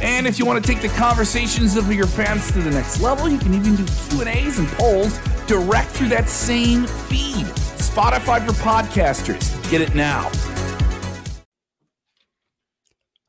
And if you want to take the conversations of your fans to the next level, you can even do Q&As and polls direct through that same feed. Spotify for podcasters. Get it now.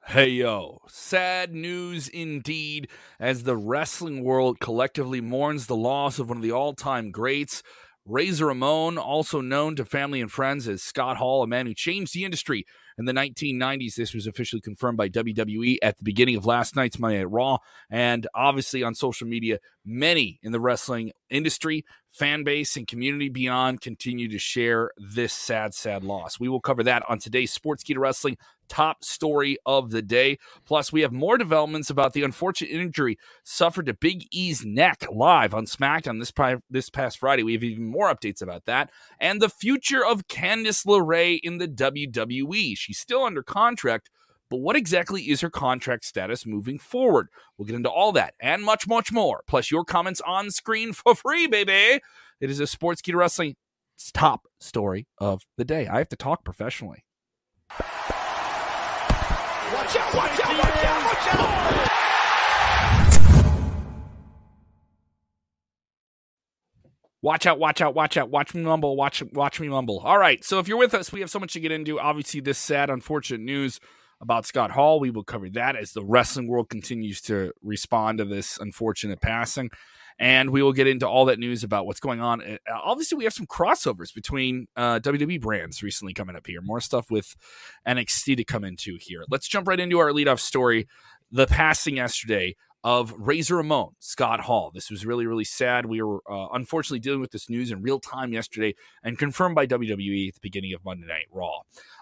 Hey yo, sad news indeed as the wrestling world collectively mourns the loss of one of the all-time greats, Razor Ramon, also known to family and friends as Scott Hall, a man who changed the industry in the 1990s. This was officially confirmed by WWE at the beginning of last night's Monday Night Raw. And obviously on social media, many in the wrestling industry, fan base, and community beyond continue to share this sad, sad loss. We will cover that on today's sports Sportskeeda Wrestling top story of the day. Plus, we have more developments about the unfortunate injury suffered to Big E's neck live on SmackDown this, pri- this past Friday. We have even more updates about that. And the future of Candice LeRae in the WWE. She's still under contract. But what exactly is her contract status moving forward? We'll get into all that and much, much more. Plus, your comments on screen for free, baby. It is a Sports Sportskeeda Wrestling top story of the day. I have to talk professionally. Watch out, watch out, watch out, watch out! Watch out, watch out, watch out, watch me mumble, watch watch me mumble. All right, so if you're with us, we have so much to get into. Obviously, this sad, unfortunate news about Scott Hall. We will cover that as the wrestling world continues to respond to this unfortunate passing. And we will get into all that news about what's going on. Uh, obviously, we have some crossovers between uh, WWE brands recently coming up here. More stuff with NXT to come into here. Let's jump right into our leadoff story the passing yesterday of Razor Ramon, Scott Hall. This was really, really sad. We were uh, unfortunately dealing with this news in real time yesterday and confirmed by WWE at the beginning of Monday Night Raw.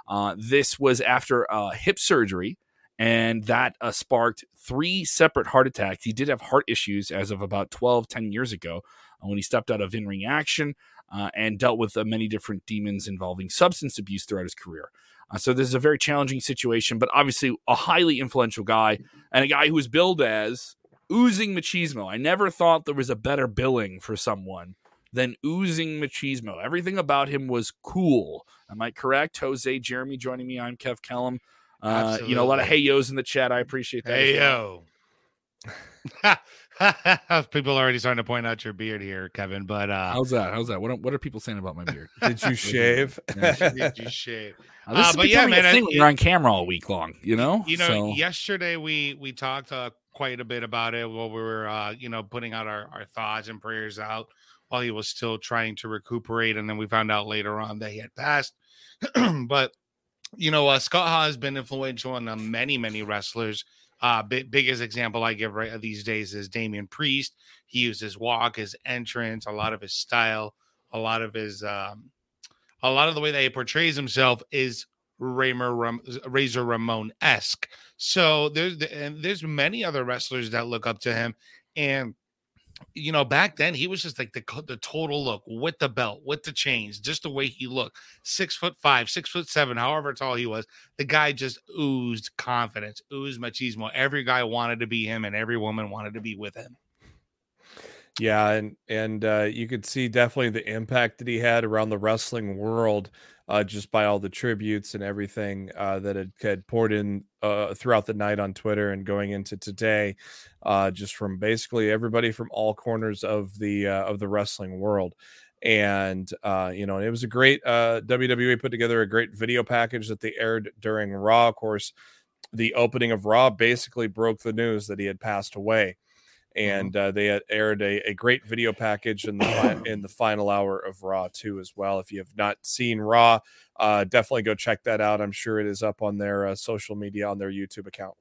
Uh, this was after uh, hip surgery, and that uh, sparked three separate heart attacks. He did have heart issues as of about 12, 10 years ago uh, when he stepped out of in ring action uh, and dealt with many different demons involving substance abuse throughout his career. Uh, so this is a very challenging situation, but obviously a highly influential guy and a guy who was billed as oozing machismo. I never thought there was a better billing for someone than oozing machismo. Everything about him was cool. Am I correct? Jose, Jeremy joining me. I'm Kev Kellam. Uh, you know, a lot of hey yos in the chat. I appreciate that. Hey yo. people are already starting to point out your beard here, Kevin. But uh how's that? How's that? What are, what are people saying about my beard? Did you shave? Did you shave? Uh, this uh, is but yeah, man, thing I, you're on camera all week long. You know. You know, so. yesterday we we talked uh, quite a bit about it while we were uh, you know putting out our, our thoughts and prayers out while he was still trying to recuperate, and then we found out later on that he had passed. but you know, uh, Scott has been influential on uh, many many wrestlers. Uh, big, biggest example I give right these days is Damian Priest. He used his walk, his entrance, a lot of his style, a lot of his, um, a lot of the way that he portrays himself is Raymer Ram- Razor Ramon esque. So there's and there's many other wrestlers that look up to him, and you know, back then he was just like the the total look with the belt, with the chains, just the way he looked. Six foot five, six foot seven, however tall he was. The guy just oozed confidence, oozed machismo. Every guy wanted to be him, and every woman wanted to be with him. Yeah, and and uh, you could see definitely the impact that he had around the wrestling world uh, just by all the tributes and everything uh, that had, had poured in uh, throughout the night on Twitter and going into today, uh, just from basically everybody from all corners of the uh, of the wrestling world. And uh, you know, it was a great WWE put together a great video package that they aired during Raw. Of course, the opening of Raw basically broke the news that he had passed away. Mm-hmm. and uh, they aired a, a great video package in the fi- in the final hour of Raw too as well. If you have not seen Raw, uh, definitely go check that out. I'm sure it is up on their uh, social media on their YouTube account.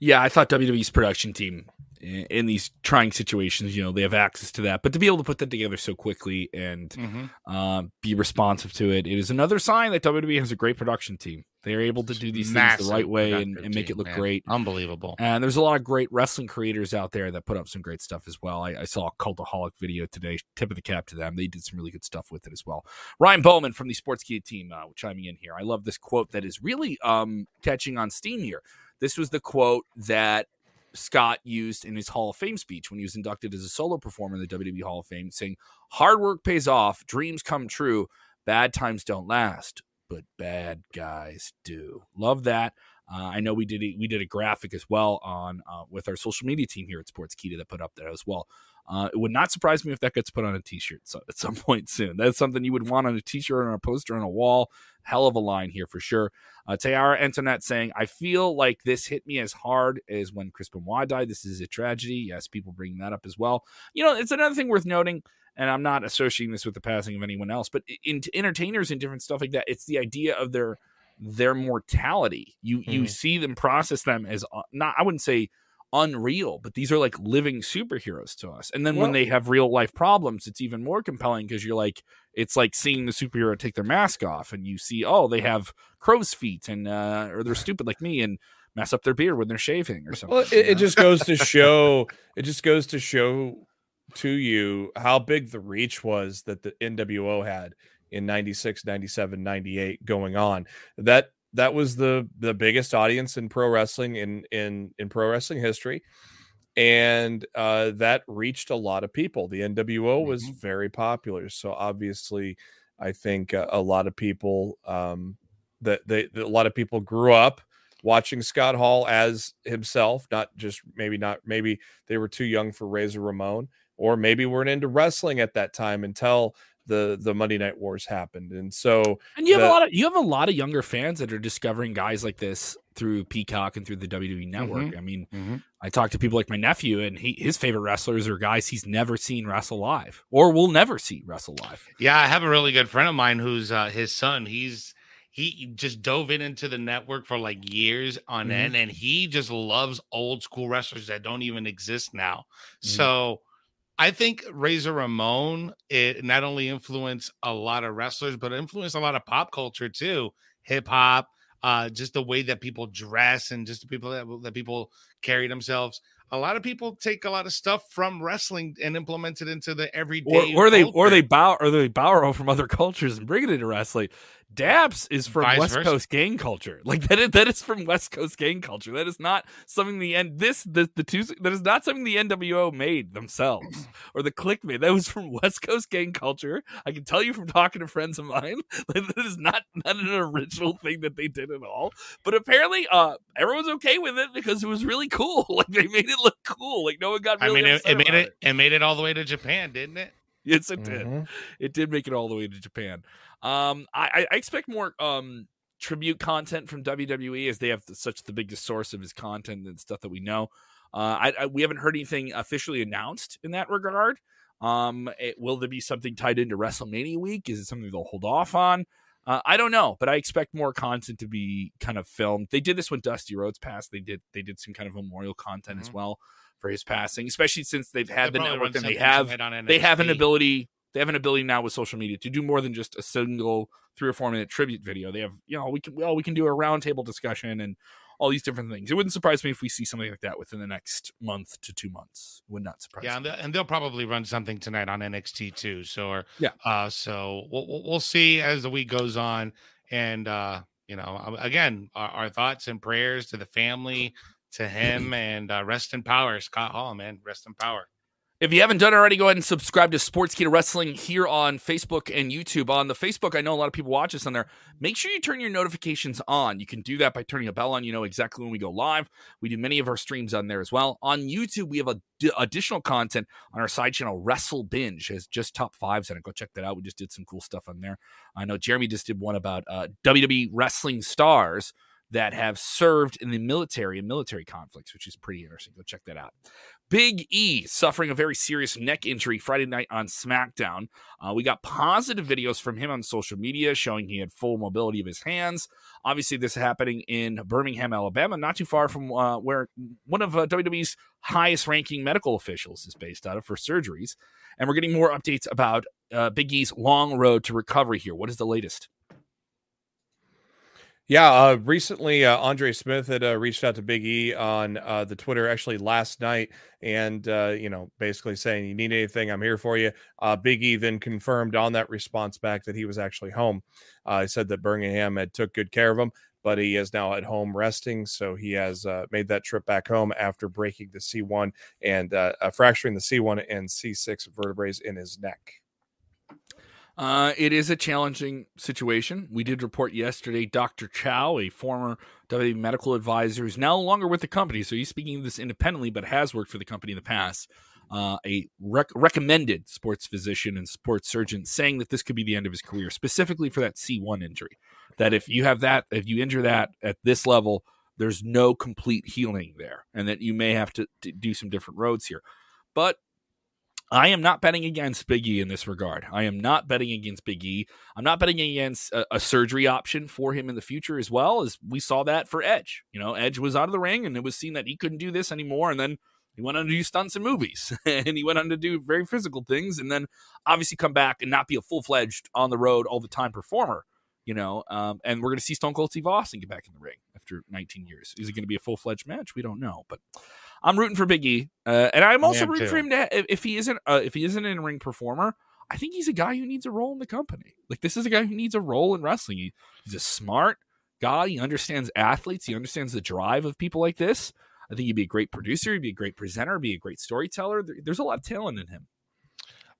Yeah, I thought WWE's production team in these trying situations, you know, they have access to that. But to be able to put that together so quickly and mm-hmm. uh, be responsive to it, it is another sign that WWE has a great production team. They are able to do these Massive things the right way and, and, make it look man. great. Unbelievable. And there's a lot of great wrestling creators out there that put up some great stuff as well. I, I, saw a Cultaholic video today. Tip of the cap to them. They did some really good stuff with it as well. Ryan Bowman from the Sports Sportskeeda team uh, chiming in here. I love this quote that is really um, catching on steam here. This was the quote that Scott used in his Hall of Fame speech when he was inducted as a solo performer in the WWE Hall of Fame, saying, Hard work pays off, dreams come true, bad times don't last, but bad guys do. Love that. Uh, I know we did a, we did a graphic as well on uh, with our social media team here at Sports Sportskeeda that put up there as well. Uh, it would not surprise me if that gets put on a T-shirt so, at some point soon. That's something you would want on a T-shirt or on a poster on a wall. Hell of a line here for sure. Uh, Tayara Antoinette saying, "I feel like this hit me as hard as when Chris Benoit died. This is a tragedy." Yes, people bringing that up as well. You know, it's another thing worth noting and I'm not associating this with the passing of anyone else, but in entertainers and different stuff like that, it's the idea of their their mortality. You mm-hmm. you see them process them as uh, not I wouldn't say unreal, but these are like living superheroes to us. And then well, when they have real life problems, it's even more compelling because you're like, it's like seeing the superhero take their mask off and you see, oh, they have crow's feet and, uh, or they're stupid like me and mess up their beard when they're shaving or something. Well, it, it just goes to show, it just goes to show to you how big the reach was that the NWO had in 96, 97, 98 going on. That that was the the biggest audience in pro wrestling in in in pro wrestling history. And uh, that reached a lot of people. The nwo was mm-hmm. very popular. So obviously i think uh, a lot of people um, that they that a lot of people grew up watching scott hall as himself not just maybe not maybe they were too young for razor ramon or maybe weren't into wrestling at that time until the the Monday Night Wars happened, and so and you have the, a lot of you have a lot of younger fans that are discovering guys like this through Peacock and through the WWE Network. Mm-hmm, I mean, mm-hmm. I talk to people like my nephew, and he his favorite wrestlers are guys he's never seen wrestle live or will never see wrestle live. Yeah, I have a really good friend of mine who's uh, his son. He's he just dove in into the network for like years on mm-hmm. end, and he just loves old school wrestlers that don't even exist now. Mm-hmm. So I think Razor Ramon it not only influenced a lot of wrestlers, but influenced a lot of pop culture too, hip hop, uh, just the way that people dress and just the people that, that people carry themselves. A lot of people take a lot of stuff from wrestling and implement it into the everyday. Or, or they or they bow or they borrow from other cultures and bring it into wrestling. Daps is from Vice West versa. Coast gang culture. Like that is that is from West Coast gang culture. That is not something the end this the the two that is not something the NWO made themselves or the Kliq made. That was from West Coast gang culture. I can tell you from talking to friends of mine like, that is not not an original thing that they did at all. But apparently, uh, everyone's okay with it because it was really cool. Like they made it look cool. Like no one got. Really I mean, it, it made it, it, it made it all the way to Japan, didn't it? Yes, it did. Mm-hmm. It did make it all the way to Japan. Um, I, I expect more um tribute content from WWE as they have such the biggest source of his content and stuff that we know. Uh, I, I, we haven't heard anything officially announced in that regard. Um, it, will there be something tied into WrestleMania week? Is it something they'll hold off on? Uh, I don't know, but I expect more content to be kind of filmed. They did this when Dusty Rhodes passed. They did they did some kind of memorial content mm-hmm. as well for his passing, especially since they've had they the network and they have they have an ability they have an ability now with social media to do more than just a single three or four minute tribute video. They have, you know, we can well we can do a roundtable discussion and all these different things. It wouldn't surprise me if we see something like that within the next month to two months. Would not surprise. Yeah, me. and they'll probably run something tonight on NXT too. So, or, yeah, uh, so we'll we'll see as the week goes on, and uh, you know, again, our, our thoughts and prayers to the family, to him, and uh, rest in power, Scott Hall, man, rest in power. If you haven't done already, go ahead and subscribe to Sports Sportskeeda Wrestling here on Facebook and YouTube. On the Facebook, I know a lot of people watch us on there. Make sure you turn your notifications on. You can do that by turning a bell on. You know exactly when we go live. We do many of our streams on there as well. On YouTube, we have a d- additional content on our side channel. Wrestle Binge has just top fives and Go check that out. We just did some cool stuff on there. I know Jeremy just did one about uh, WWE wrestling stars that have served in the military and military conflicts, which is pretty interesting. Go check that out. Big E suffering a very serious neck injury Friday night on SmackDown. Uh, we got positive videos from him on social media showing he had full mobility of his hands. Obviously, this is happening in Birmingham, Alabama, not too far from uh, where one of uh, WWE's highest ranking medical officials is based out of for surgeries. And we're getting more updates about uh, Big E's long road to recovery here. What is the latest? Yeah, uh, recently uh, Andre Smith had uh, reached out to Big E on uh, the Twitter actually last night, and uh, you know basically saying you need anything, I'm here for you. Uh, Big E then confirmed on that response back that he was actually home. he said that Birmingham had took good care of him, but he is now at home resting, so he has made that trip back home after breaking the C1 and fracturing the C1 and C6 vertebrae in his neck. Uh, it is a challenging situation. We did report yesterday Dr. Chow, a former WWE medical advisor who's no longer with the company, so he's speaking of this independently, but has worked for the company in the past. Uh, a rec- recommended sports physician and sports surgeon saying that this could be the end of his career, specifically for that C1 injury. That if you have that, if you injure that at this level, there's no complete healing there, and that you may have to, to do some different roads here. But I am not betting against Big E in this regard. I am not betting against Big E. I'm not betting against a, a, surgery option for him in the future as well, as we saw that for Edge. You know, Edge was out of the ring and it was seen that he couldn't do this anymore. And then he went on to do stunts and movies and he went on to do very physical things and then obviously come back and not be a full fledged on the road all the time performer. You know, um, and we're going to see Stone Cold Steve Austin get back in the ring after 19 years. Is it going to be a full fledged match? We don't know, but I'm rooting for Big E, uh, and I'm also rooting too. for him to if he isn't uh, if he isn't an in ring performer. I think he's a guy who needs a role in the company. Like this is a guy who needs a role in wrestling. He, he's a smart guy. He understands athletes. He understands the drive of people like this. I think he'd be a great producer. He'd be a great presenter. Be a great storyteller. There's a lot of talent in him.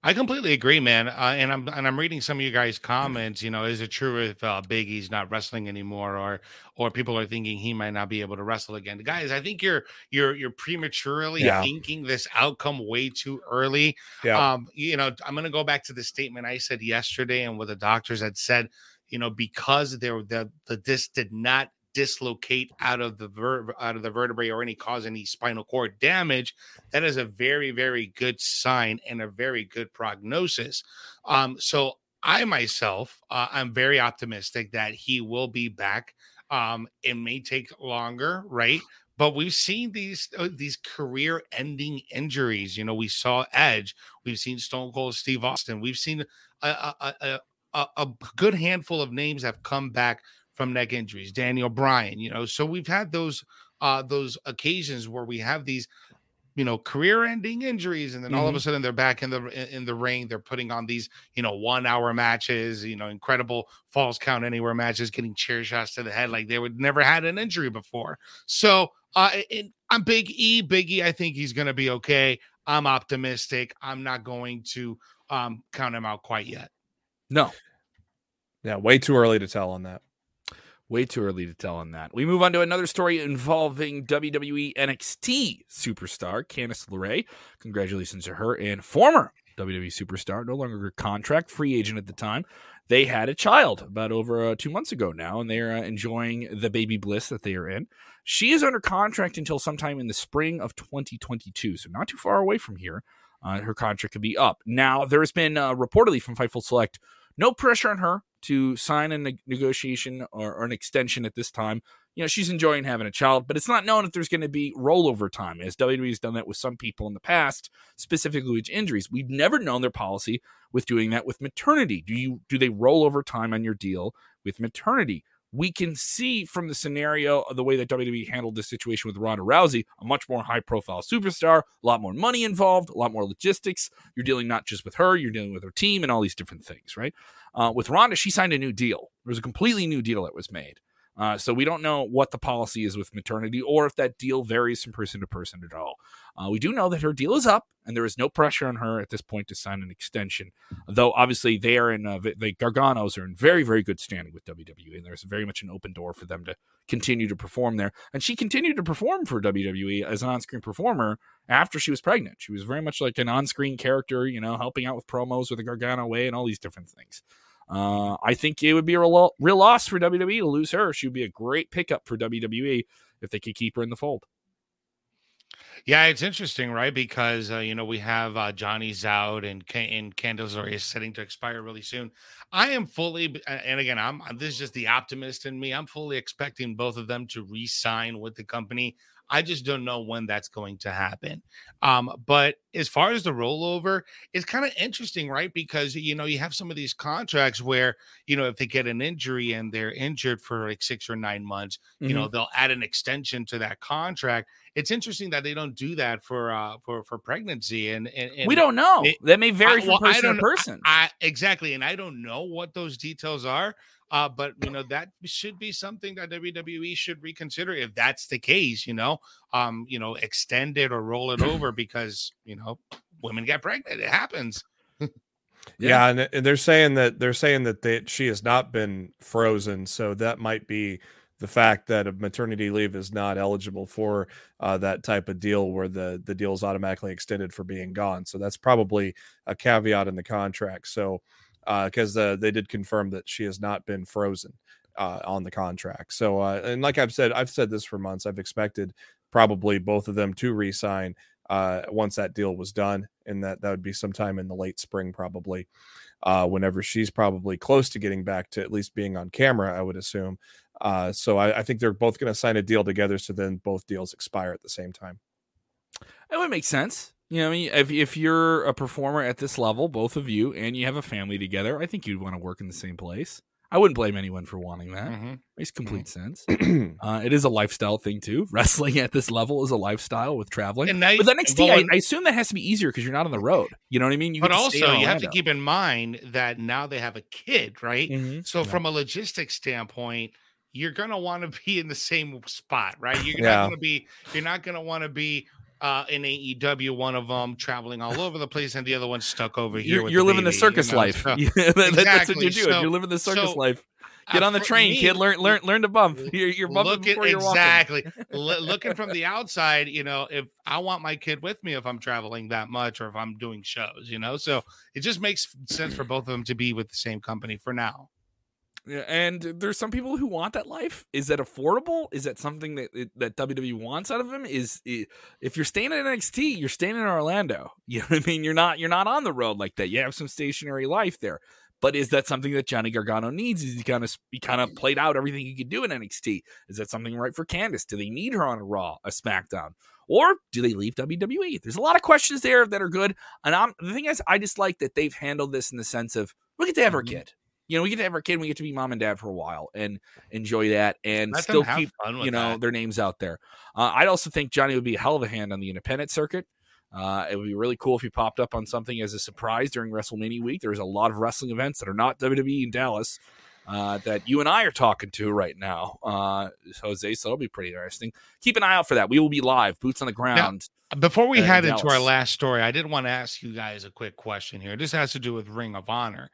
I completely agree, man. Uh, and I'm and I'm reading some of you guys' comments. You know, is it true if uh, Big E's not wrestling anymore, or or people are thinking he might not be able to wrestle again? Guys, I think you're you're you're prematurely yeah. thinking this outcome way too early. Yeah. Um, you know, I'm going to go back to the statement I said yesterday and what the doctors had said. You know, because there the the disc did not dislocate out of the ver- out of the vertebrae or any cause any spinal cord damage, that is a very very good sign and a very good prognosis. Um, so I myself, uh, I'm very optimistic that he will be back. Um, it may take longer, right? But we've seen these uh, these career ending injuries. You know, we saw Edge, we've seen Stone Cold Steve Austin, we've seen a, a, a, a, a good handful of names have come back from neck injuries, Daniel Bryan, you know. So we've had those uh those occasions where we have these you know career-ending injuries and then mm-hmm. all of a mm-hmm. sudden they're back in the in the ring they're putting on these you know one hour matches you know incredible falls count anywhere matches getting chair shots to the head like they would never had an injury before so uh i'm big e big e i think he's gonna be okay i'm optimistic i'm not going to um count him out quite yet no yeah way too early to tell on that Way too early to tell on that. We move on to another story involving WWE NXT superstar Candice LeRae. Congratulations to her and former WWE superstar, no longer contract, free agent at the time. They had a child about over uh, two months ago now, and they are uh, enjoying the baby bliss that they are in. She is under contract until sometime in the spring of 2022, so not too far away from here. Uh, her contract could be up. Now, there's been uh, reportedly from Fightful Select no pressure on her to sign a ne- negotiation or, or, an extension at this time. You know, she's enjoying having a child, but it's not known if there's going to be rollover time, as WWE has done that with some people in the past, specifically with injuries. We've never known their policy with doing that with maternity. Do you do they roll over time on your deal with maternity? We can see from the scenario of the way that WWE handled this situation with Ronda Rousey, a much more high profile superstar, a lot more money involved, a lot more logistics. You're dealing not just with her, you're dealing with her team and all these different things, right? Uh, with Ronda, she signed a new deal. There was a completely new deal that was made. Uh, so we don't know what the policy is with maternity or if that deal varies from person to person at all. Uh, we do know that her deal is up and there is no pressure on her at this point to sign an extension. Though obviously they are in uh, the Garganos are in very very good standing with WWE and there's very much an open door for them to continue to perform there. And she continued to perform for WWE as an on-screen performer after she was pregnant. She was very much like an on-screen character, you know, helping out with promos with the Gargano way and all these different things. Uh, I think it would be a real, real loss for WWE to lose her. She would be a great pickup for WWE if they could keep her in the fold. Yeah, it's interesting, right? Because uh, you know we have uh, Johnny's out and and Candice is setting to expire really soon. I am fully, and again, I'm this is just the optimist in me. I'm fully expecting both of them to re-sign with the company. I just don't know when that's going to happen. Um, but as far as the rollover, it's kind of interesting, right? Because you know, you have some of these contracts where, you know, if they get an injury and they're injured for like six or nine months, mm-hmm. you know, mm-hmm. they'll add an extension to that contract. It's interesting that they don't do that for uh for for pregnancy and, and, and we don't know. It, that may vary I, from well, person to person. I, I, exactly, and I don't know what those details are. Uh, but you know that should be something that WWE should reconsider if that's the case. You know, um, you know, extend it or roll it over because you know women get pregnant. It happens. yeah, yeah and, and, they're saying that they're saying that they, she has not been frozen, so that might be the fact that a maternity leave is not eligible for uh, that type of deal where the the deal is automatically extended for being gone. So that's probably a caveat in the contract. So because uh, uh, they did confirm that she has not been frozen uh, on the contract. So, uh, and like I've said, I've said this for months. I've expected probably both of them to resign uh, once that deal was done, and that that would be sometime in the late spring, probably. Uh, whenever she's probably close to getting back to at least being on camera, I would assume. Uh, so I, I think they're both going to sign a deal together, so then both deals expire at the same time. That would make sense. You know, I mean, if if you're a performer at this level, both of you, and you have a family together, I think you'd want to work in the same place. I wouldn't blame anyone for wanting that. Mm-hmm. Makes complete mm-hmm. sense. uh, it is a lifestyle thing too. Wrestling at this level is a lifestyle with traveling. And now, with NXT, I, I, assume that has to be easier because you're not on the road. You know what I mean? You but also, you have to keep in mind that now they have a kid, right? Mm-hmm. So, yeah. from a logistics standpoint, you're gonna want to be in the same spot, right? You're yeah. not gonna be. You're not gonna want to be uh, in AEW, one of them traveling all over the place, and the other one stuck over here. You're, you're living baby, the circus you know? life. So, exactly. That's what you're doing. So, you're living the circus so, life. Get on the train, me, kid. Learn, learn, learn to bump. You're, you're bumping before you're exactly. L- looking from the outside, you know, if I want my kid with me, if I'm traveling that much, or if I'm doing shows, you know, so it just makes sense for both of them to be with the same company for now. Yeah, and there's some people who want that life. Is that affordable? Is that something that that WWE wants out of him? Is if you're staying at NXT, you're staying in Orlando. You know what I mean? You're not you're not on the road like that. You have some stationary life there. But is that something that Johnny Gargano needs? Is he kind of he kind of played out everything he could do in NXT? Is that something right for Candice? Do they need her on a Raw, a SmackDown, or do they leave WWE? There's a lot of questions there that are good. And I'm the thing is, I just like that they've handled this in the sense of look at to have mm-hmm. kid you know, we get to have our kid, we get to be mom and dad for a while and enjoy that, and Let still keep you know that. their names out there. Uh, I'd also think Johnny would be a hell of a hand on the independent circuit. Uh, it would be really cool if he popped up on something as a surprise during WrestleMania week. There's a lot of wrestling events that are not WWE in Dallas uh, that you and I are talking to right now, uh, Jose. So it'll be pretty interesting. Keep an eye out for that. We will be live, boots on the ground. Now, before we head in into our last story, I did want to ask you guys a quick question here. This has to do with Ring of Honor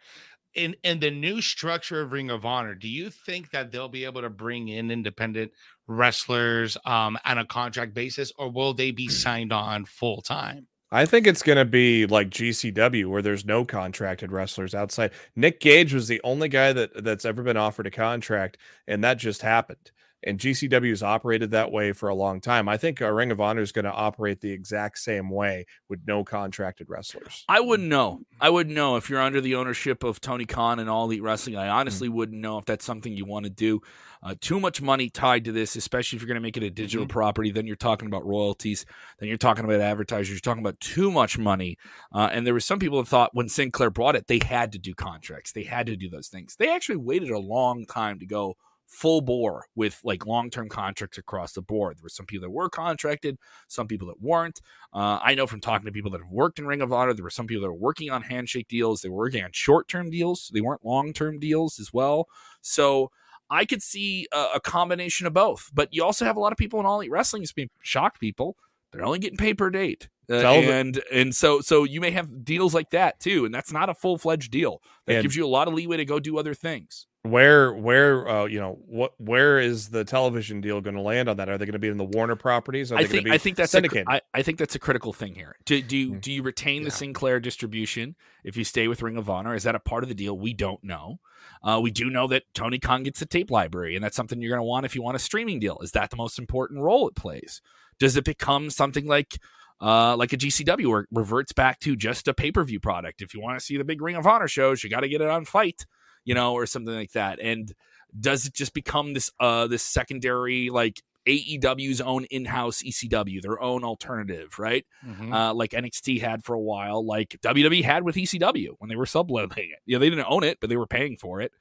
in in the new structure of Ring of Honor, do you think that they'll be able to bring in independent wrestlers um, on a contract basis, or will they be signed on full time? I think it's going to be like GCW, where there's no contracted wrestlers outside. Nick Gage was the only guy that that's ever been offered a contract, and that just happened and GCW has operated that way for a long time. I think a Ring of Honor is going to operate the exact same way with no contracted wrestlers. I wouldn't know. I wouldn't know if you're under the ownership of Tony Khan and All Elite Wrestling. I honestly mm-hmm. wouldn't know if that's something you want to do. Uh, too much money tied to this, especially if you're going to make it a digital mm-hmm. property. Then you're talking about royalties. Then you're talking about advertisers. You're talking about too much money. Uh, and there were some people that thought when Sinclair brought it, they had to do contracts. They had to do those things. They actually waited a long time to go full bore with like long term contracts across the board. There were some people that were contracted, some people that weren't. Uh, I know from talking to people that have worked in Ring of Honor, there were some people that were working on handshake deals. They were working on short term deals. They weren't long term deals as well. So I could see a, a, combination of both. But you also have a lot of people in All Elite Wrestling. It's been shocked people. They're only getting paid per date. Uh, and and so so you may have deals like that too, and that's not a full fledged deal. That gives you a lot of leeway to go do other things where where uh, you know what where is the television deal going to land on that? Are they going to be in the Warner properties? Are I they think going to I be think that's a, syndicated? I, I think that's a critical thing here. Do do you, Mm. do you retain the Sinclair distribution if you stay with Ring of Honor? Is that a part of the deal? We don't know. Uh, we do know that Tony Khan gets the tape library, and that's something you're going to want if you want a streaming deal. Is that the most important role it plays? Does it become something like uh, like a GCW where it reverts back to just a pay per view product? If you want to see the big Ring of Honor shows, you got to get it on FITE, you know, or something like that. And does it just become this uh this secondary like AEW's own in-house ECW, their own alternative, right? Mhm. Uh, like NXT had for a while, like WWE had with ECW when they were subletting it. You know, they didn't own it, but they were paying for it.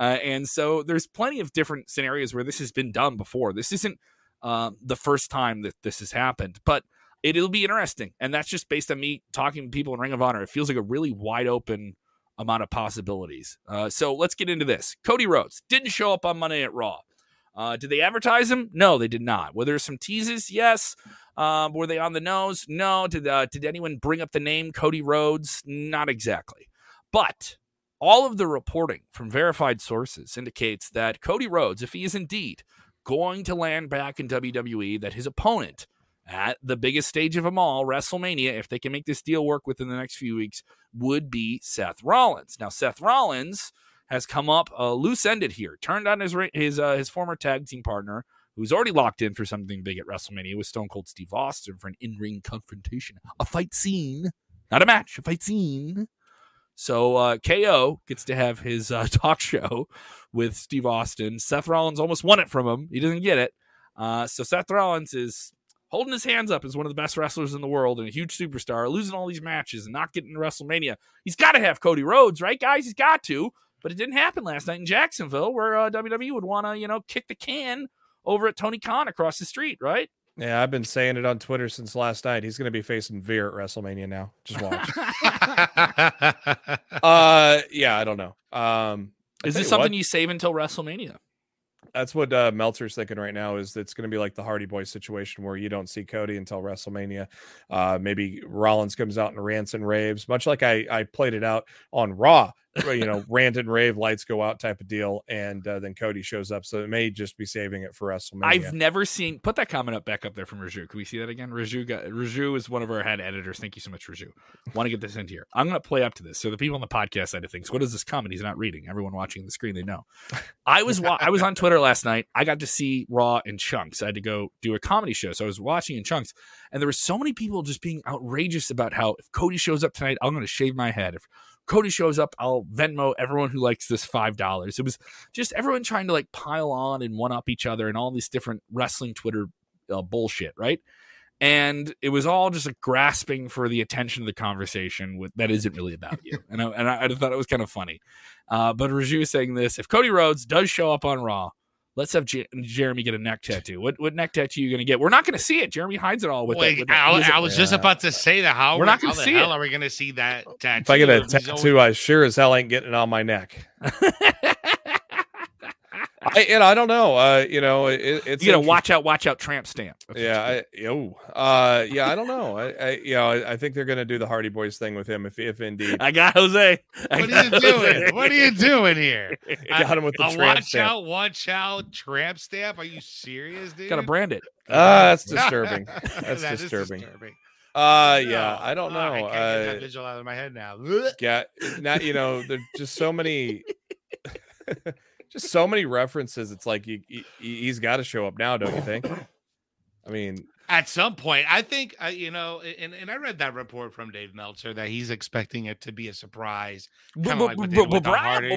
Uh, and so there's plenty of different scenarios where this has been done before. This isn't uh, the first time that this has happened, but it, it'll be interesting. And that's just based on me talking to people in Ring of Honor. It feels like a really wide open amount of possibilities. Uh, so let's get into this. Cody Rhodes didn't show up on Monday at Raw. Uh, did they advertise him? No, they did not. Were there some teases? Yes. Um, were they on the nose? No. Did uh, did anyone bring up the name Cody Rhodes? Not exactly. But all of the reporting from verified sources indicates that Cody Rhodes, if he is indeed going to land back in WWE, that his opponent at the biggest stage of them all, WrestleMania, if they can make this deal work within the next few weeks, would be Seth Rollins. Now, Seth Rollins has come up uh, loose ended here, turned on his his uh, his former tag team partner, who's already locked in for something big at WrestleMania with Stone Cold Steve Austin for an in ring confrontation, a fight scene, not a match, a fight scene. So uh, KO gets to have his uh, talk show with Steve Austin. Seth Rollins almost won it from him. He doesn't get it. Uh, so Seth Rollins is holding his hands up as one of the best wrestlers in the world and a huge superstar, losing all these matches and not getting to WrestleMania. He's got to have Cody Rhodes, right, guys? He's got to. But it didn't happen last night in Jacksonville, where uh, WWE would want to, you know, kick the can over at Tony Khan across the street, right? yeah, I've been saying it on Twitter since last night. He's going to be facing Veer at WrestleMania now. Just watch. uh, yeah, I don't know. Um, Is this something what, you save until WrestleMania? That's what uh, Meltzer's thinking right now. Is it's going to be like the Hardy Boy situation where you don't see Cody until WrestleMania. Uh, maybe Rollins comes out and rants and raves, much like I I played it out on Raw. You know, rant and rave, lights go out type of deal, and uh, then Cody shows up. So it may just be saving it for WrestleMania. I've never seen. Put that comment up back up there from Raju. Can we see that again? Raju got Raju is one of our head editors. Thank you so much, Raju. Want to get this into here? I'm going to play up to this. So the people on the podcast side of things. What is this comment? He's not reading. Everyone watching the screen, they know. I was wa- I was on Twitter last night. I got to see Raw in chunks. I had to go do a comedy show, so I was watching in chunks, and there were so many people just being outrageous about how if Cody shows up tonight, I'm going to shave my head. If Cody shows up, I'll Venmo everyone who likes this five dollars. It was just everyone trying to like pile on and one up each other and all these different wrestling Twitter uh, bullshit, right? And it was all just like grasping for the attention of the conversation with that isn't really about you. And I, and I, I thought it was kind of funny. Uh, but Raju saying this: if Cody Rhodes does show up on Raw, let's have J- Jeremy get a neck tattoo. What what neck tattoo are you going to get? We're not going to see it. Jeremy hides it all with. Wait, that, with that- I, what is it? I was just about to say that. How We're not gonna see hell it. are we going to see that tattoo? if I get a He's always- tattoo, I sure as hell ain't getting it on my neck. I, and I don't know. Uh, you know, it, it's you got to watch out, watch out, tramp stamp. That's Yeah, I, oh, uh, yeah, I don't know. I, I you know, I, I think they're going to do the Hardy Boys thing with him if, if indeed I got Jose. I What are got you doing? What are you doing here? got him with the A tramp watch stamp. out, watch out, tramp stamp. Are you serious, dude? Got to brand it. Ah, that's disturbing. That's That is disturbing. Uh, yeah, I don't Oh, I know. can't get that Uh, visual out of my head now. yeah, not you know, there's just so many, just so many references. It's like you, he, he's got to show up now, don't you think? I mean, At some point, I think uh, you know, and, and I read that report from Dave Meltzer that he's expecting it to be a surprise. Kinda like what they did with the Hardys.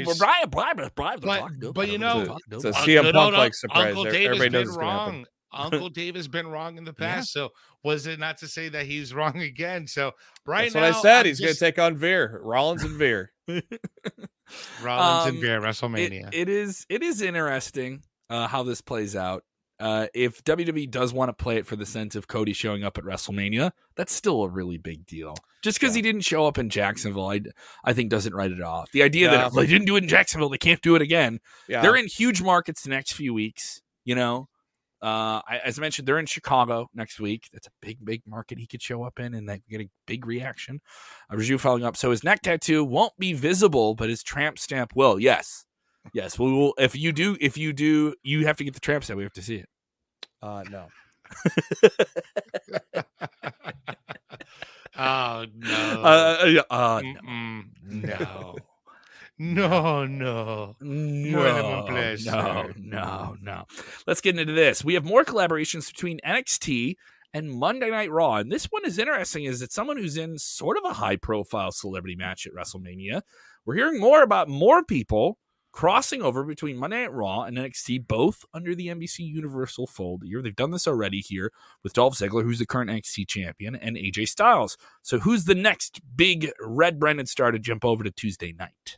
But- but you know, it's a CM good Punk old like surprise. Uncle Every- Dave has Everybody knows been it's gonna happen. wrong. Uncle Dave has been wrong in the Yeah. past. So was it not to say that he's wrong again? So right That's now, what I said. I'm he's going to take on Veer, Rollins and Veer. Rollins Um, and Bear it, WrestleMania. it is it is interesting uh, how this plays out. Uh, if WWE does want to play it for the sense of Cody showing up at WrestleMania, that's still a really big deal. Just because Yeah. he didn't show up in Jacksonville, I, I think doesn't write it off. The idea that Yeah. if they didn't do it in Jacksonville, they can't do it again. Yeah, They're in huge markets the next few weeks. You know, uh, I, as I mentioned, they're in Chicago next week. That's a big, big market he could show up in, and that get a big reaction. Uh, Raju following up. So his neck tattoo won't be visible, but his tramp stamp will. Yes. Yes, we will. If you do, if you do, you have to get the tramp stamp. We have to see it. Uh, no. oh no. Uh, yeah, uh, Mm-mm. no. No, no. no, than no, no, no. Let's get into this. We have more collaborations between NXT and Monday Night Raw, and this one is interesting. Is that someone who's in sort of a high-profile celebrity match at WrestleMania. We're hearing more about more people crossing over between Monday Night Raw and NXT, both under the NBC Universal fold here. They've done this already here with Dolph Ziggler, who's the current NXT champion, and AJ Styles. So, who's the next big red branded star to jump over to Tuesday night?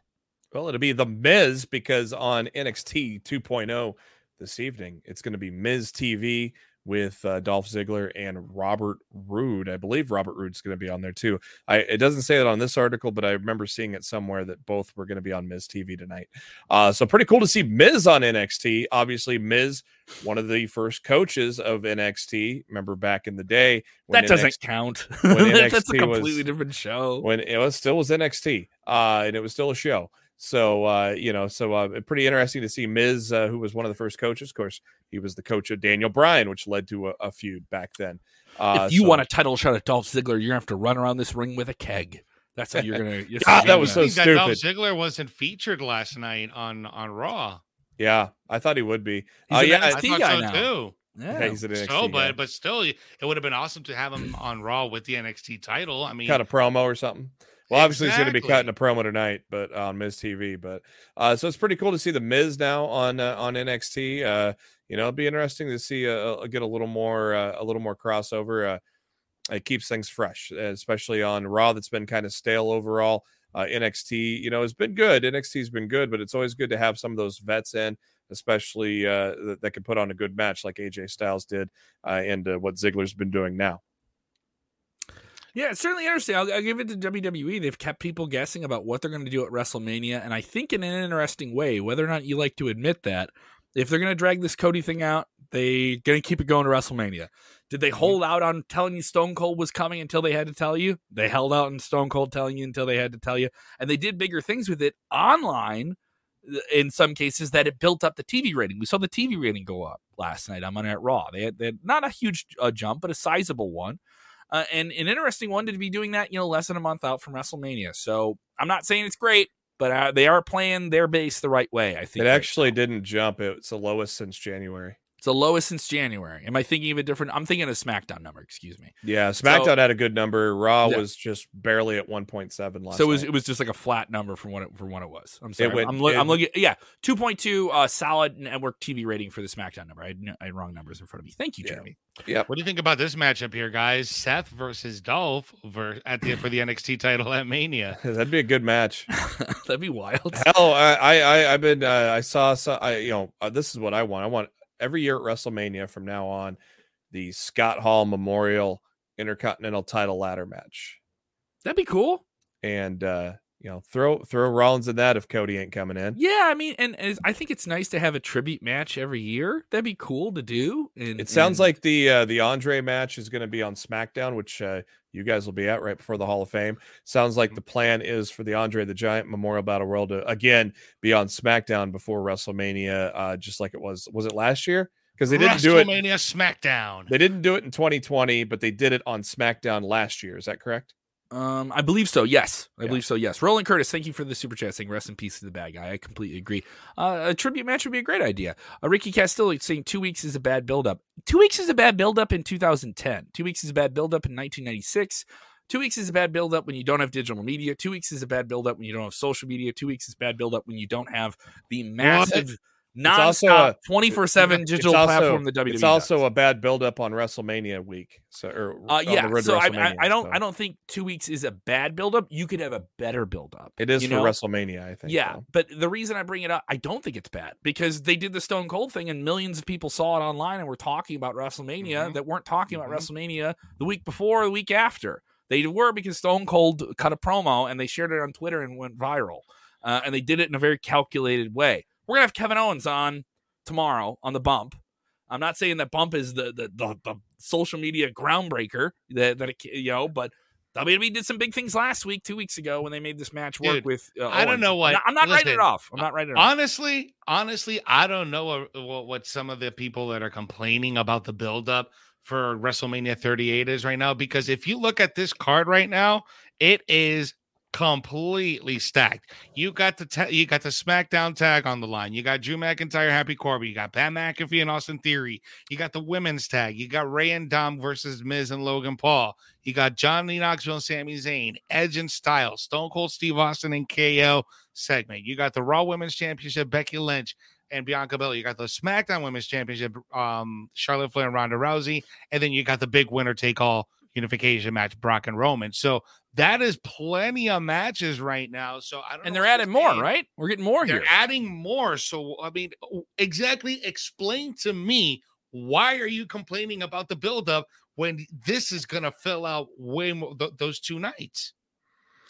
Well, it'll be the Miz because on NXT 2.0 this evening, it's going to be Miz TV with uh, Dolph Ziggler and Robert Roode. I believe Robert Roode's going to be on there too. I it doesn't say that on this article, but I remember seeing it somewhere that both were going to be on Miz TV tonight. Uh, so pretty cool to see Miz on NXT. Obviously, Miz, one of the first coaches of NXT. Remember back in the day That doesn't count. when That's a NXT was- completely different show. when it was still was NXT, uh, and it was still a show. So uh, you know, so uh, pretty interesting to see Miz, uh, who was one of the first coaches. Of course, he was the coach of Daniel Bryan, which led to a, a feud back then. Uh, if you so- want a title shot at Dolph Ziggler, you're gonna have to run around this ring with a keg. That's how you're gonna. You're God, that gonna- was I so think that Dolph. Ziggler wasn't featured last night on on Raw. yeah, I thought he would be. He's Uh, an yeah, I NXT thought guy so now. too. Yeah. yeah, he's an NXT So, guy. but but still, it would have been awesome to have him on Raw with the NXT title. I mean, cut a promo or something. Well, obviously he's going to be Exactly. cutting a promo tonight, but on Miz TV. But uh, so it's pretty cool to see the Miz now on uh, on NXT. Uh, you know, it'd be interesting to see get a little more uh, a little more crossover. Uh, it keeps things fresh, especially on Raw. That's been kind of stale overall. Uh, NXT, you know, has been good. NXT's been good, but it's always good to have some of those vets in, especially uh, that, that can put on a good match like AJ Styles did, uh, and uh, what Ziggler's been doing now. Yeah, it's certainly interesting. I'll, I'll give it to WWE. They've kept people guessing about what they're going to do at WrestleMania, and I think in an interesting way. Whether or not you like to admit that, if they're going to drag this Cody thing out, they're going to keep it going to WrestleMania. Did they hold out on telling you Stone Cold was coming until they had to tell you? They held out on Stone Cold telling you until they had to tell you, and they did bigger things with it online. In some cases, that it built up the TV rating. We saw the TV rating go up last night on Monday Night Raw. They had, they had not a huge uh, jump, but a sizable one uh, and an interesting one to be doing that, you know, less than a month out from WrestleMania. So I'm not saying it's great, but uh, they are playing their base the right way. I think It actually didn't jump. It's the lowest since January. It's the lowest since January. Am I thinking of a different? I'm thinking of a SmackDown number. Excuse me. Yeah, SmackDown had a good number. Raw Yeah. was just barely at 1.7 last so it was night. it was just like a flat number from what it for what it was. I'm sorry. went- I'm, look, it- I'm looking. Yeah, 2.2 uh, solid network TV rating for the SmackDown number. I had, I had wrong numbers in front of me. Thank you, Yeah. Jeremy. Yeah. What do you think about this matchup here, guys? Seth versus Dolph ver- at the for the NXT title at Mania. That'd be a good match. That'd be wild. Hell, I, I, I I've been, uh, I saw, so, I, you know, uh, this is what I want. I want every year at WrestleMania from now on, the Scott Hall Memorial Intercontinental Title Ladder match, That'd be cool. and uh, you know, throw throw Rollins in that if Cody ain't coming in. Yeah, I mean, and, and I think it's nice to have a tribute match every year. That'd be cool to do. And It sounds and- like the uh, the Andre match is going to be on SmackDown, which uh, you guys will be at right before the Hall of Fame. Sounds like the plan is for the Andre the Giant Memorial Battle Royal to again be on SmackDown before WrestleMania, uh, just like it was. Was it last year? Because they didn't do it. WrestleMania SmackDown. They didn't do it in 2020, but they did it on SmackDown last year. Is that correct? Um, I believe so. Yes, I Yeah. believe so. Yes. Roland Curtis, thank you for the super chat. Saying rest in peace to the bad guy. I completely agree. Uh, a tribute match would be a great idea. Uh, Ricky Castillo saying two weeks is a bad buildup. Two weeks is a bad buildup in 2010. Two weeks is a bad buildup in 1996. Two weeks is a bad buildup when you don't have digital media. Two weeks is a bad buildup when you don't have social media. Two weeks is a bad buildup when you don't have the massive, also nonstop, a- 24 7 It's digital also- platform the WWE It's does. also a bad buildup on WrestleMania week. So, or Uh, yeah, so I, I, I don't so I don't think two weeks is a bad buildup. You could have a better buildup. It is for know? WrestleMania, I think. Yeah, so. but the reason I bring it up, I don't think it's bad because they did the Stone Cold thing and millions of people saw it online and were talking about WrestleMania Mhm. that weren't talking about Mhm. WrestleMania the week before or the week after. They were because Stone Cold cut a promo and they shared it on Twitter and went viral. Uh, and they did it in a very calculated way. We're gonna have Kevin Owens on tomorrow on the bump. I'm not saying that bump is the the, the, the social media groundbreaker that that it, you know, but WWE did some big things last week, two weeks ago, when they made this match work Dude, with. Uh, I don't know what- I'm not, I'm writing it off. I'm not writing it off. Honestly, honestly, I don't know what, what some of the people that are complaining about the buildup for WrestleMania 38 is right now. Because if you look at this card right now, it is completely stacked. You got the you got the SmackDown tag on the line. You got Drew McIntyre, Happy Corbin. You got Pat McAfee and Austin Theory. You got the women's tag. You got Rey and Dom versus Miz and Logan Paul. You got Johnny Knoxville and Sami Zayn, Edge and Styles, Stone Cold Steve Austin and KO segment. You got the Raw Women's Championship, Becky Lynch and Bianca Belair. You got the SmackDown Women's Championship, um, Charlotte Flair and Ronda Rousey, and then you got the big winner take all unification match, Brock and Roman. So that is plenty of matches right now. So I don't and they're adding more, saying. right? We're getting more They're here. adding more. So I mean, exactly explain to me why are you complaining about the buildup when this is going to fill out way more th- those two nights?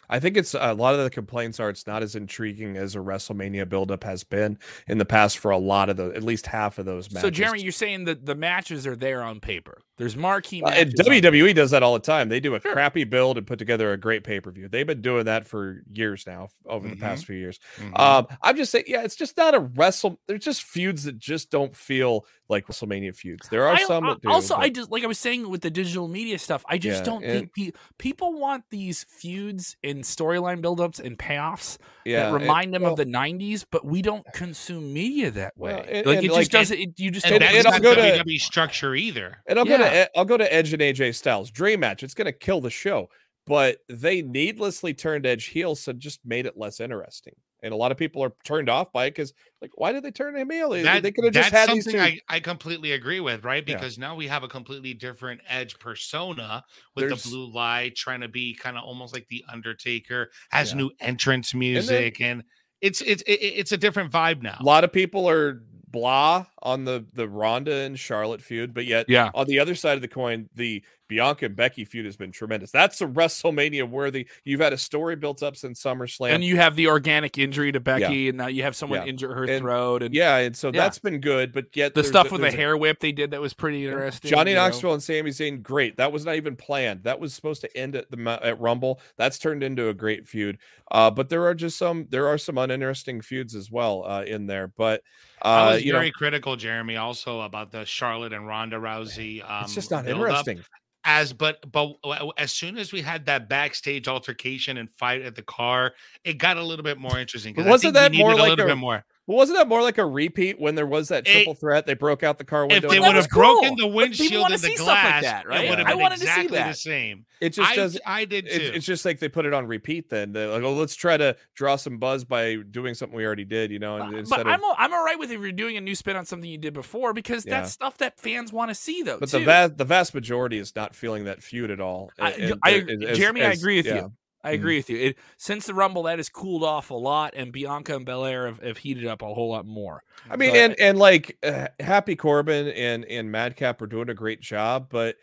I think it's a lot of the complaints are it's not as intriguing as a WrestleMania buildup has been in the past for a lot of the at least half of those matches. so, Jeremy, you're saying that the matches are there on paper. There's marquee Uh, and. WWE does that all the time. They do a Sure. crappy build and put together a great pay per view. They've been doing that for years now, over the Mhm. past few years. Mhm. Um, I'm just saying, yeah, it's just not a wrestle. There's just feuds that just don't feel like WrestleMania feuds. There are I- some I- that do. also, but- I just like I was saying with the digital media stuff. I just Yeah, don't and- think pe- people want these feuds and storyline buildups and payoffs yeah, that and- remind them well, of the '90s. But we don't consume media that way. Well, and- like and it like- just doesn't. It, you just and don't. and- that's I'll not go to- WWE structure either. And I'll go Yeah. to I'll go to Edge and AJ Styles dream match. It's going to kill the show, but they needlessly turned Edge heel, so just made it less interesting. And a lot of people are turned off by it because, like, why did they turn him? They- That- they could have just had these two. something I, I completely agree with, right? Yeah. Because now we have a completely different edge persona with There's- the blue light trying to be kind of almost like the Undertaker, has Yeah. new entrance music, and, it's it's it, it's a different vibe now. a lot of people are blah on the the Ronda and Charlotte feud, but yet Yeah. on the other side of the coin, the Bianca and Becky feud has been tremendous. That's a WrestleMania worthy. You've had a story built up since SummerSlam. and you have the organic injury to Becky, and now you have someone Yeah. injure her And- throat, and yeah, and so Yeah. that's been good. But yet the stuff with the there's a- hair whip they did that was pretty interesting. Johnny you know? Knoxville and Sami Zayn, great. That was not even planned. That was supposed to end at the at Rumble. That's turned into a great feud. Uh, but there are just some there are some uninteresting feuds as well uh, in there. But I uh, was very know, critical, Jeremy, also about the Charlotte and Ronda Rousey. Um, it's just not interesting. As but but as soon as we had that backstage altercation and fight at the car, it got a little bit more interesting. wasn't that more like a little bit more? Well, wasn't that more like a repeat when there was that It- triple threat? They broke out the car window. If window. they would was have broken the windshield and the see stuff like glass, that, right? it would have I been wanted to see exactly the same. it just I, doesn't. I did too. It's, it's just like they put it on repeat. Then they're like, oh, let's try to draw some buzz by doing something we already did. You know, and But, instead but of I'm all, I'm all right with if you're doing a new spin on something you did before because Yeah. that's stuff that fans want to see though. But too. the vast the vast majority is not feeling that feud at all. I- And- and I- as- as- Jeremy, I agree with yeah. you. I agree with you. It, since the Rumble, that has cooled off a lot, and Bianca and Belair have, have heated up a whole lot more. I mean, But- and and like uh, Happy Corbin and and Madcap are doing a great job, but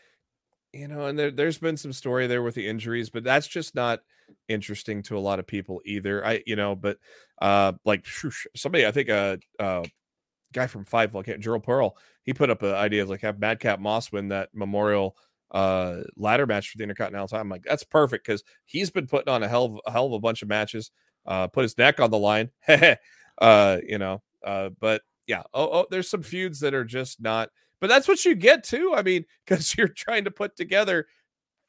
you know, and there there's been some story there with the injuries, but that's just not interesting to a lot of people either. I you know, but uh, like shoosh, somebody I think a uh, uh, guy from Five Volcano, Gerald Pearl, he put up an idea of like have Madcap Moss win that Memorial uh ladder match for the Intercontinental title. I'm like, that's perfect because he's been putting on a hell of a hell of a bunch of matches, uh, put his neck on the line. uh, you know, uh, but yeah, oh, oh, there's some feuds that are just not, but that's what you get too. I mean, because you're trying to put together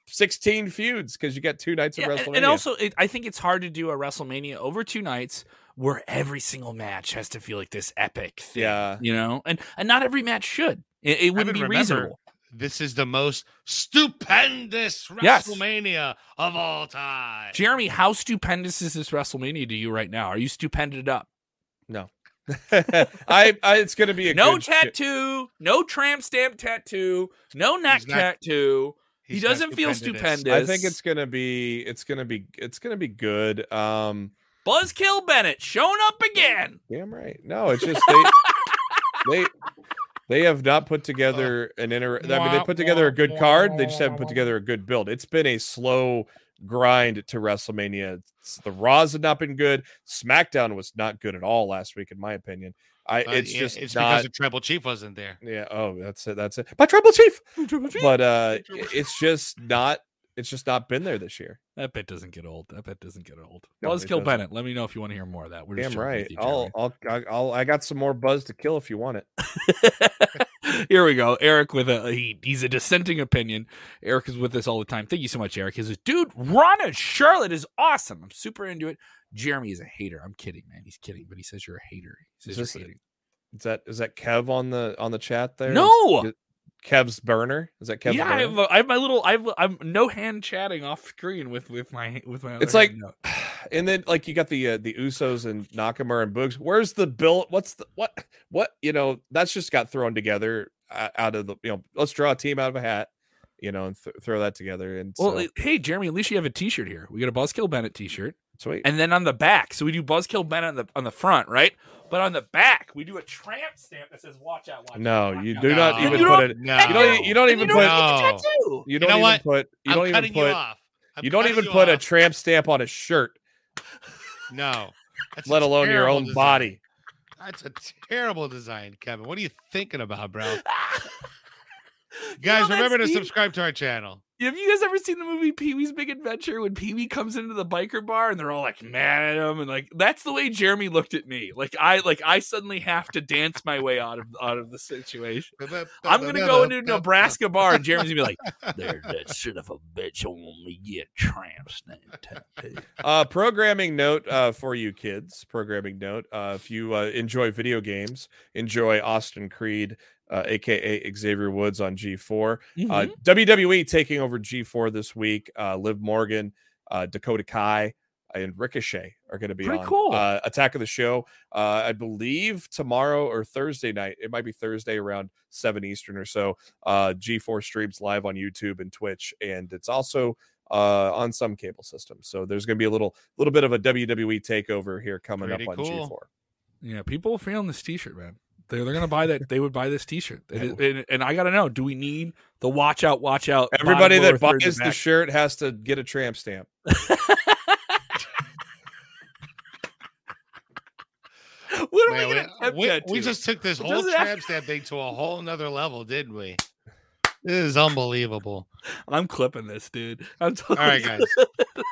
16 feuds because you got two nights of Yeah, WrestleMania. and, and also, it, I think it's hard to do a WrestleMania over two nights where every single match has to feel like this epic thing. Yeah. you know, and and not every match should. It, it wouldn't be remember- reasonable. This is the most stupendous Yes. WrestleMania of all time. Jeremy, how stupendous is this WrestleMania to you right now? Are you stupended up? No. I, I, it's going to be a No good sh- tattoo, no tramp stamp tattoo, no neck not- tattoo. He doesn't feel stupendous. stupendous. I think it's going to be, it's going to be, it's going to be good. Um, Buzzkill Bennett showing up again. damn right. No, it's just they, they, they have not put together an inter. I mean, they put together a good card. They just haven't put together a good build. It's been a slow grind to WrestleMania. It's- the Raws have not been good. SmackDown was not good at all last week, in my opinion. I Uh, it's yeah, just it's not. because the Tribal Chief wasn't there. yeah. Oh, that's it. That's it. My Tribal Chief. But uh, it's just not it's just not been there this year. That bit doesn't get old. That bit doesn't get old. No, Buzzkill. Bennett. Let me know if you want to hear more of that. We're Damn right. you, I'll, I'll, I'll, I'll, got some more buzz to kill if you want it. Here we go. Eric with a he, he's a dissenting opinion. Eric is with us all the time. Thank you so much, Eric. He says, dude, Ronda Charlotte is awesome. I'm super into it. Jeremy is a hater. I'm kidding, man. He's kidding, but he says you're a hater. He says Is this. Is that is that Kev on the on the chat there? No. Kev's burner. Is that Kev's yeah, I have, I have my little. I have. I'm no hand chatting off screen with with my with my. It's like- hand. No. and then like you got the uh, the Usos and Nakamura and Boogs. Where's the bill? What's the what what you know? That's just got thrown together uh, out of the you know. Let's draw a team out of a hat, you know, and th- throw that together. And Well, so, hey, Jeremy, at least you have a T-shirt here. We got a Buzzkill Bennett T-shirt, sweet. and then on the back, so we do Buzzkill Bennett on the on the front, right? But on the back, we do a tramp stamp that says "Watch out, watch no, out." watch you out." do not No. even You put don't- it. No, You don't. You don't even you put. don't even No. get a tattoo. You You don't know even what? put. You I'm don't even cutting put. you off. You don't even you put a tramp stamp on a shirt, no. That's let alone your own design. body. That's a terrible design, Kevin. What are you thinking about, bro? You Guys, know remember to subscribe to our channel. Have you guys ever seen the movie Pee Wee's Big Adventure when Pee Wee comes into the biker bar and they're all like mad at him and like that's the way Jeremy looked at me. Like I like I suddenly have to dance my way out of out of the situation. I'm gonna go into a Nebraska bar and Jeremy's gonna be like, "There, that son of a bitch want me to get tramp stamp tattoo." Uh, programming note uh, for you kids. Programming note: uh, if you uh, enjoy video games, enjoy Austin Creed, uh, aka Xavier Woods on G4. Mm-hmm. Uh, WWE taking over G4 this week. Uh, Liv Morgan, uh, Dakota Kai, and Ricochet are going to be Pretty on cool. uh, Attack of the Show. Uh, I believe tomorrow or Thursday night. It might be Thursday around seven Eastern or so. Uh, G4 streams live on YouTube and Twitch, and it's also uh, on some cable systems. So there's going to be a little little bit of a WWE takeover here coming Pretty up on cool. G4. Yeah, people are feeling this T-shirt, man. They're, they're gonna buy that. They would buy this T-shirt, and, Yeah. it- and, and I gotta know: Do we need the watch out, watch out? Everybody that buys the shirt has to get a tramp stamp. what are Man, we we, gonna attempt we- that we just took this whole doesn't have- tramp stamp thing to a whole nother level, didn't we? This is unbelievable. I'm clipping this, dude. I'm totally All right, guys.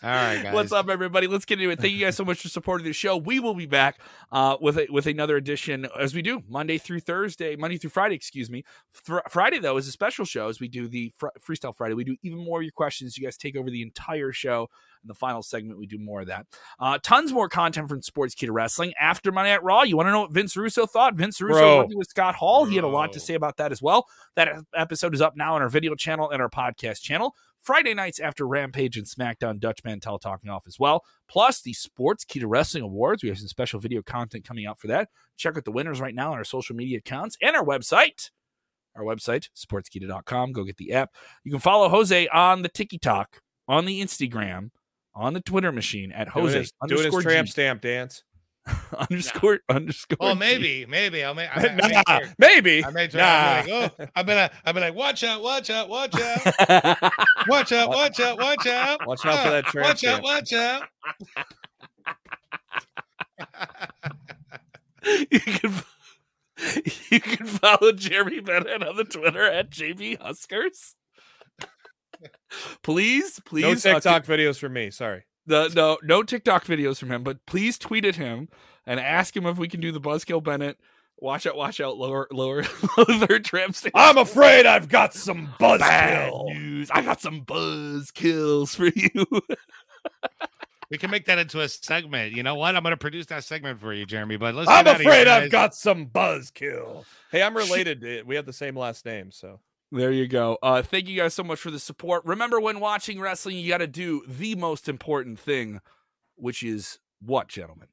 All right, guys. What's up, everybody? Let's get into it. Thank you guys so much for supporting the show. We will be back uh, with a, with another edition as we do Monday through Thursday, Monday through Friday. Excuse me. Fr- Friday though is a special show as we do the fr- Freestyle Friday. We do even more of your questions. You guys take over the entire show. In the final segment, we do more of that. Uh, tons more content from Sportskeeda Wrestling after Monday at Raw. You want to know what Vince Russo thought? Vince Russo with Scott Hall. He had a lot to say about that as well. That episode is up now on our video channel and our podcast channel. Friday nights after Rampage and SmackDown, Dutch Mantell talking off as well. Plus the Sportskeeda Wrestling Awards. We have some special video content coming out for that. Check out the winners right now on our social media accounts and our website. Our website, sportskeeda.com. Go get the app. You can follow Jose on the TikTok, on the Instagram, on the Twitter machine at Doing Jose his, doing his tramp stamp dance. underscore underscore. Well, maybe, maybe I'll make. I, I, I, nah, may- maybe. I may try. Nah. I'll be like, oh, I've been, I've been like, watch out, watch out, watch out, watch out, watch out, watch out, Watch out for that Ah, Watch out, watch out. you can you can follow Jeremy Bennett on the Twitter at JB Huskers. please, please, No uh, TikTok videos for me. Sorry. The, no, no TikTok videos from him, but please tweet at him and ask him if we can do the Buzzkill Bennett. Watch out, watch out, lower, lower, lower third tramp stamp. I'm afraid I've got some Bad buzzkill. news. I got some buzz kills for you. We can make that into a segment. You know what? I'm going to produce that segment for you, Jeremy. But let's. I'm get outta here, afraid I've got some buzzkill. Hey, I'm related. We have the same last name, so There you go. Uh, thank you guys so much for the support. Remember, when watching wrestling, you got to do the most important thing, which is what, gentlemen?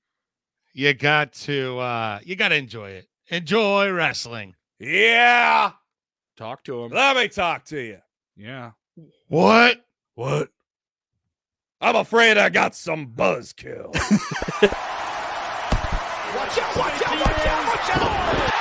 You got to. uh You got to enjoy it. Enjoy wrestling. yeah. Talk to him. Let me talk to you. Yeah. What? What? I'm afraid I got some buzzkill. Watch out, watch out, watch out, watch out!